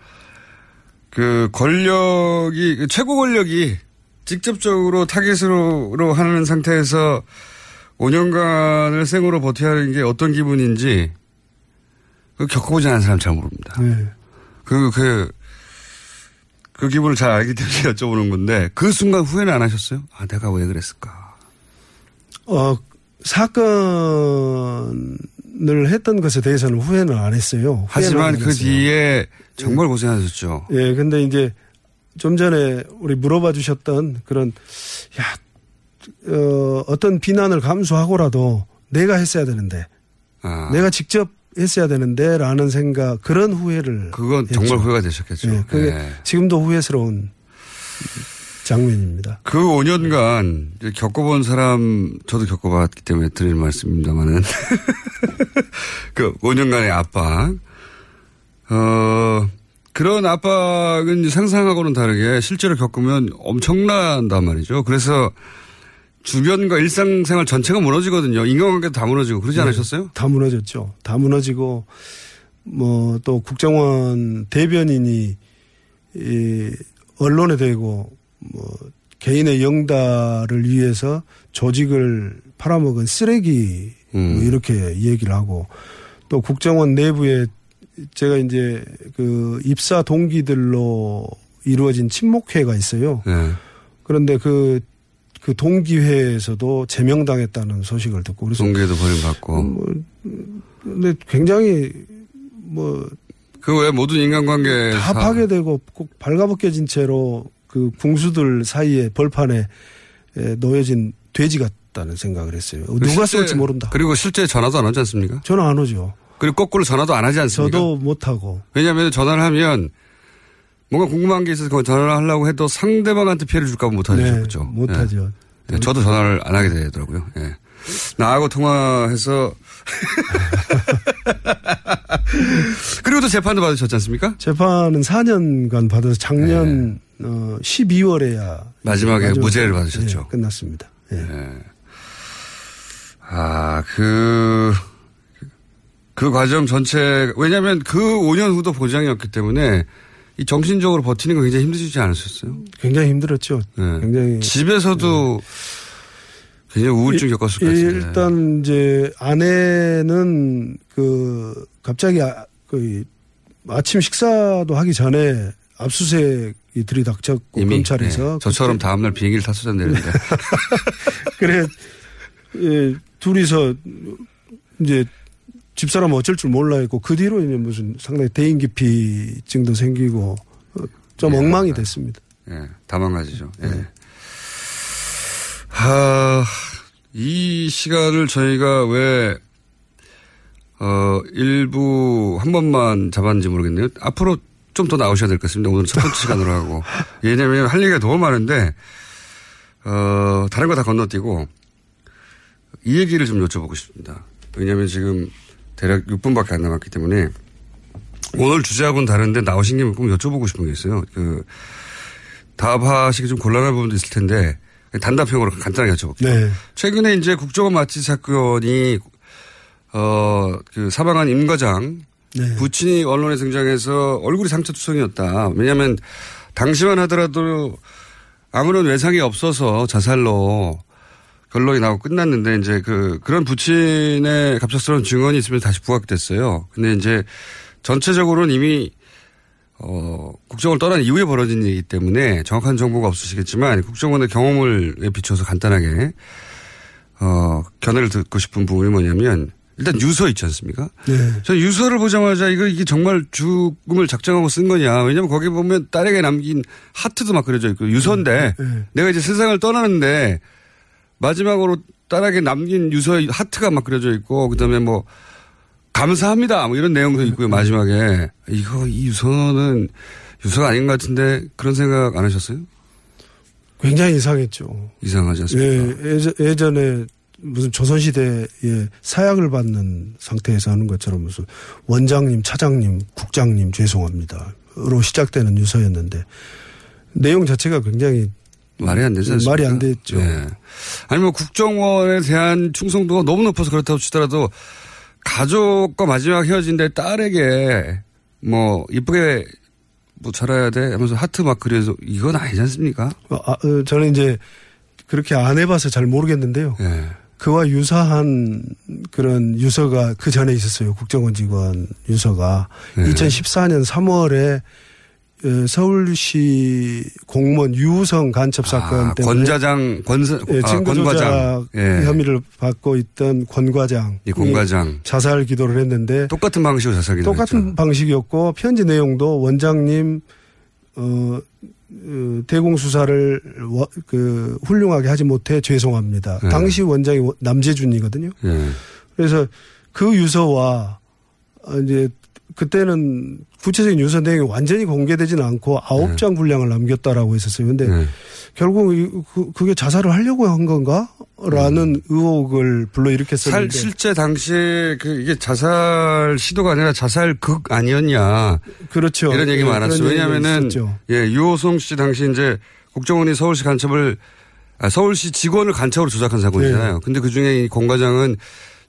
그 권력이 그 최고 권력이 직접적으로 타겟으로 하는 상태에서 5년간을 생으로 버텨야 하는 게 어떤 기분인지 그 겪어보지 않은 사람 잘 모릅니다. 네. 그, 그, 그 기분을 잘 알기 때문에 여쭤보는 건데 그 순간 후회는 안 하셨어요? 아, 내가 왜 그랬을까? 어, 사건 을 했던 것에 대해서는 후회는 안 했어요. 하지만 안 그 했어요. 뒤에 정말 고생하셨죠. 예, 근데 이제 좀 전에 우리 물어봐 주셨던 그런, 야, 어, 어떤 비난을 감수하고라도 내가 했어야 되는데, 아. 내가 직접 했어야 되는데, 라는 생각, 그런 후회를. 그건 했죠. 정말 후회가 되셨겠죠. 예, 그게 예. 지금도 후회스러운 장면입니다. 그 5년간 이제 겪어본 사람 저도 겪어봤기 때문에 드리는 말씀입니다만은 그 5년간의 압박 어 그런 압박은 상상하고는 다르게 실제로 겪으면 엄청난단 말이죠. 그래서 주변과 일상생활 전체가 무너지거든요. 인간관계도 다 무너지고 그러지 네, 않으셨어요? 다 무너졌죠. 다 무너지고 뭐 또 국정원 대변인이 이 언론에 대고 뭐 개인의 영달을 위해서 조직을 팔아먹은 쓰레기 음. 뭐 이렇게 얘기를 하고 또 국정원 내부에 제가 이제 그 입사 동기들로 이루어진 친목회가 있어요. 네. 그런데 그, 그 동기회에서도 제명당했다는 소식을 듣고 그래서 동기에도 버림받고. 뭐, 근데 굉장히 뭐그외 모든 인간관계 다 파괴되고 꼭 발가벗겨진 채로 그 궁수들 사이에 벌판에 에, 놓여진 돼지 같다는 생각을 했어요. 누가 쏠지 모른다. 그리고 실제 전화도 안 하지 않습니까? 전화 안 오죠. 그리고 거꾸로 전화도 안 하지 않습니까? 저도 못 하고. 왜냐하면 전화를 하면 뭔가 궁금한 게 있어서 전화를 하려고 해도 상대방한테 피해를 줄까 봐 못하죠. 네, 그렇죠? 못 하죠. 네. 네, 저도 전화를 안 하게 되더라고요. 예. 나하고 통화해서 그리고 또 재판도 받으셨지 않습니까? 재판은 4년간 받아서 작년 어, 12월에야 네. 마지막에 무죄를 받으셨죠. 예, 끝났습니다. 예. 아, 그, 그 과정 전체, 왜냐면 그 5년 후도 보장이었기 때문에 이 정신적으로 버티는 거 굉장히 힘드시지 않으셨어요? 굉장히 힘들었죠. 네. 굉장히 집에서도 굉장히 우울증 겪었을 것 같은데. 일단 이제 아내는 그 갑자기 아, 그 아침 식사도 하기 전에 압수수색이 들이닥쳤고 이미 검찰에서 네. 저처럼 다음날 비행기를 탔어야 되는데. 그래 예, 둘이서 이제 집사람 어쩔 줄 몰라 했고 그 뒤로 이제 무슨 상당히 대인기피증도 생기고 어, 좀 예. 엉망이 됐습니다. 예, 다망가지죠. 예. 하, 이 시간을 저희가 왜, 어, 일부 한 번만 잡았는지 모르겠네요. 앞으로 좀 더 나오셔야 될 것 같습니다. 오늘 첫 번째 시간으로 하고. 왜냐면 할 얘기가 너무 많은데, 어, 다른 거 다 건너뛰고, 이 얘기를 좀 여쭤보고 싶습니다. 왜냐면 지금 대략 6분밖에 안 남았기 때문에, 오늘 주제하고는 다른데 나오신 김에 꼭 여쭤보고 싶은 게 있어요. 그, 답하시기 좀 곤란한 부분도 있을 텐데 단답형으로 간단하게 여쭤볼게요. 네. 최근에 이제 국정원 마취 사건이 어 그 사망한 임 과장 네. 부친이 언론에 등장해서 얼굴이 상처투성이었다. 왜냐하면 당시만 하더라도 아무런 외상이 없어서 자살로 결론이 나고 끝났는데 이제 그 그런 부친의 갑작스러운 증언이 있으면 다시 부각됐어요. 근데 이제 전체적으로는 이미 어, 국정을 떠난 이후에 벌어진 일이기 때문에 정확한 정보가 없으시겠지만 국정원의 경험을 비춰서 간단하게 어, 견해를 듣고 싶은 부분이 뭐냐면 일단 유서 있지 않습니까? 네. 저 유서를 보자마자 이거 이게 정말 죽음을 작정하고 쓴 거냐. 왜냐면 거기 보면 딸에게 남긴 하트도 막 그려져 있고 유서인데 네. 내가 이제 세상을 떠나는데 마지막으로 딸에게 남긴 유서에 하트가 막 그려져 있고 그다음에 뭐 감사합니다. 뭐 이런 내용도 있고요. 마지막에 이거 이 유서는 유서가 아닌 것 같은데 그런 생각 안 하셨어요? 굉장히 이상했죠. 이상하지 않습니까? 예, 예전, 예전에 무슨 조선시대에 사약을 받는 상태에서 하는 것처럼 무슨 원장님, 차장님, 국장님 죄송합니다. 로 시작되는 유서였는데 내용 자체가 굉장히 말이 안 되지 않습니까? 말이 안 됐죠. 예. 아니 뭐 국정원에 대한 충성도가 너무 높아서 그렇다고 치더라도 가족과 마지막 헤어진 데 딸에게 뭐 이쁘게 뭐 자라야 돼 하면서 하트 막 그려서 이건 아니지 않습니까? 어, 아, 어, 저는 이제 그렇게 안 해봐서 잘 모르겠는데요. 예. 그와 유사한 그런 유서가 그 전에 있었어요. 국정원 직원 유서가 네. 2014년 3월에 어, 서울시 공무원 유우성 간첩 사건 아, 때문에 권자장 권사 예, 아, 권과장 조작 예. 혐의를 받고 있던 권 과장, 예, 권 과장. 자살 기도를 했는데 똑같은 방식으로 자살 기도를 똑같은 방식이었고 편지 내용도 원장님 어, 어, 대공 수사를 워- 그 훌륭하게 하지 못해 죄송합니다. 네. 당시 원장이 워- 남재준이거든요. 예. 그래서 그 유서와 어, 이제 그때는 구체적인 유서 내용이 완전히 공개되지는 않고 아홉 장 분량을 남겼다라고 했었어요. 근데 네. 결국 이- 그, 그게 자살을 하려고 한 건가? 라는 의혹을 살, 불러일으켰었는데 실제 당시에 그 이게 자살 시도가 아니라 자살 극 아니었냐. 그렇죠. 이런 얘기 예, 많았어요. 얘기가 왜냐하면은. 예, 유호성 씨 당시 이제 국정원이 서울시 간첩을 아, 서울시 직원을 간첩으로 조작한 사건이잖아요. 네. 근데 그 중에 이 공 과장은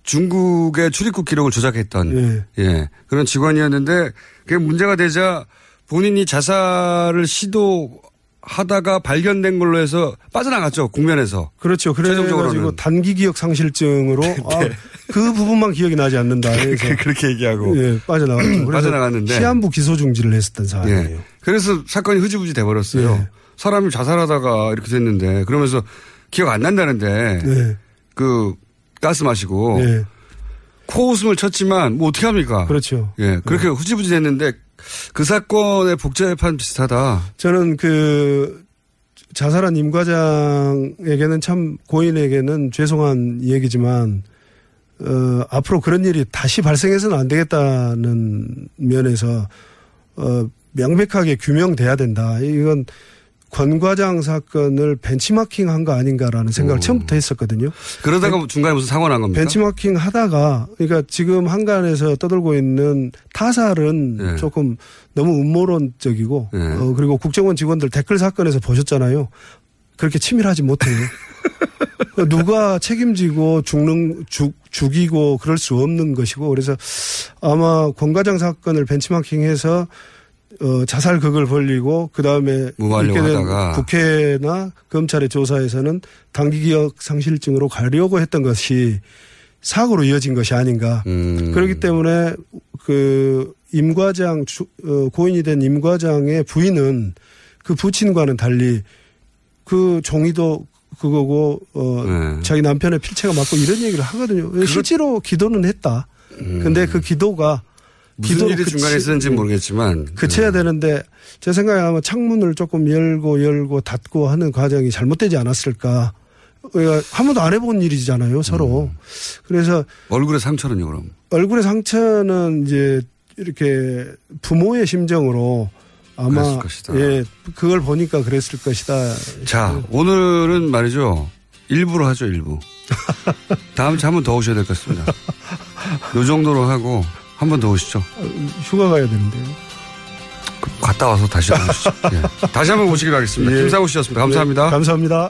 중국의 출입국 기록을 조작했던 네. 예, 그런 직원이었는데 그게 문제가 되자 본인이 자살을 시도하다가 발견된 걸로 해서 빠져나갔죠. 국면에서. 그렇죠. 그래가지고. 단기 기억 상실증으로 아, 그 부분만 기억이 나지 않는다. 해서 그렇게 얘기하고 예, 빠져나갔죠. 그래서 빠져나갔는데. 시한부 기소 중지를 했었던 사안이에요. 예. 그래서 사건이 흐지부지 돼버렸어요. 예. 사람이 자살하다가 이렇게 됐는데 그러면서 기억 안 난다는데 네. 그 가스 마시고 예. 코 웃음을 쳤지만 뭐 어떻게 합니까? 그렇죠. 예. 그렇게 흐지부지 됐는데 그 사건의 복제판 비슷하다. 저는 그 자살한 임 과장에게는 참 고인에게는 죄송한 얘기지만 어, 앞으로 그런 일이 다시 발생해서는 안 되겠다는 면에서 어, 명백하게 규명돼야 된다. 이건 권 과장 사건을 벤치마킹 한 거 아닌가라는 생각을 오. 처음부터 했었거든요. 그러다가 중간에 무슨 사고 난 겁니까? 벤치마킹 하다가 그러니까 지금 한간에서 떠들고 있는 타살은 네. 조금 너무 음모론적이고 네. 어, 그리고 국정원 직원들 댓글 사건에서 보셨잖아요. 그렇게 치밀하지 못해요. 누가 책임지고 죽는 죽 죽이고 그럴 수 없는 것이고 그래서 아마 권 과장 사건을 벤치마킹해서 어, 자살 극을 벌리고 그 다음에. 국회나 검찰의 조사에서는 단기 기억 상실증으로 가려고 했던 것이 사고로 이어진 것이 아닌가. 음. 그렇기 때문에 그 임과장 주- 어, 고인이 된 임과장의 부인은 그 부친과는 달리 그 종이도 그거고 어 네. 자기 남편의 필체가 맞고 이런 얘기를 하거든요. 실제로 기도는 했다. 근데 그 기도가 무슨 일이 중간에 있었는지 모르겠지만 그쳐야 되는데 제 생각에 아마 창문을 조금 열고 열고 닫고 하는 과정이 잘못되지 않았을까. 우리가 한 번도 안 해본 일이잖아요, 서로. 그래서 얼굴에 상처는요, 그럼? 얼굴의 상처는 이제 이렇게 부모의 심정으로 아마. 예, 그걸 보니까 그랬을 것이다. 자, 오늘은 말이죠. 일부로 하죠, 일부. 다음 주에 한 번 더 오셔야 될 것 같습니다. 요 정도로 하고 한 번 더 오시죠. 휴가 가야 되는데요. 갔다 와서 다시 오시죠. 예. 다시 한번 모시길 바라겠습니다. 예. 김상우 씨였습니다. 감사합니다. 네, 감사합니다.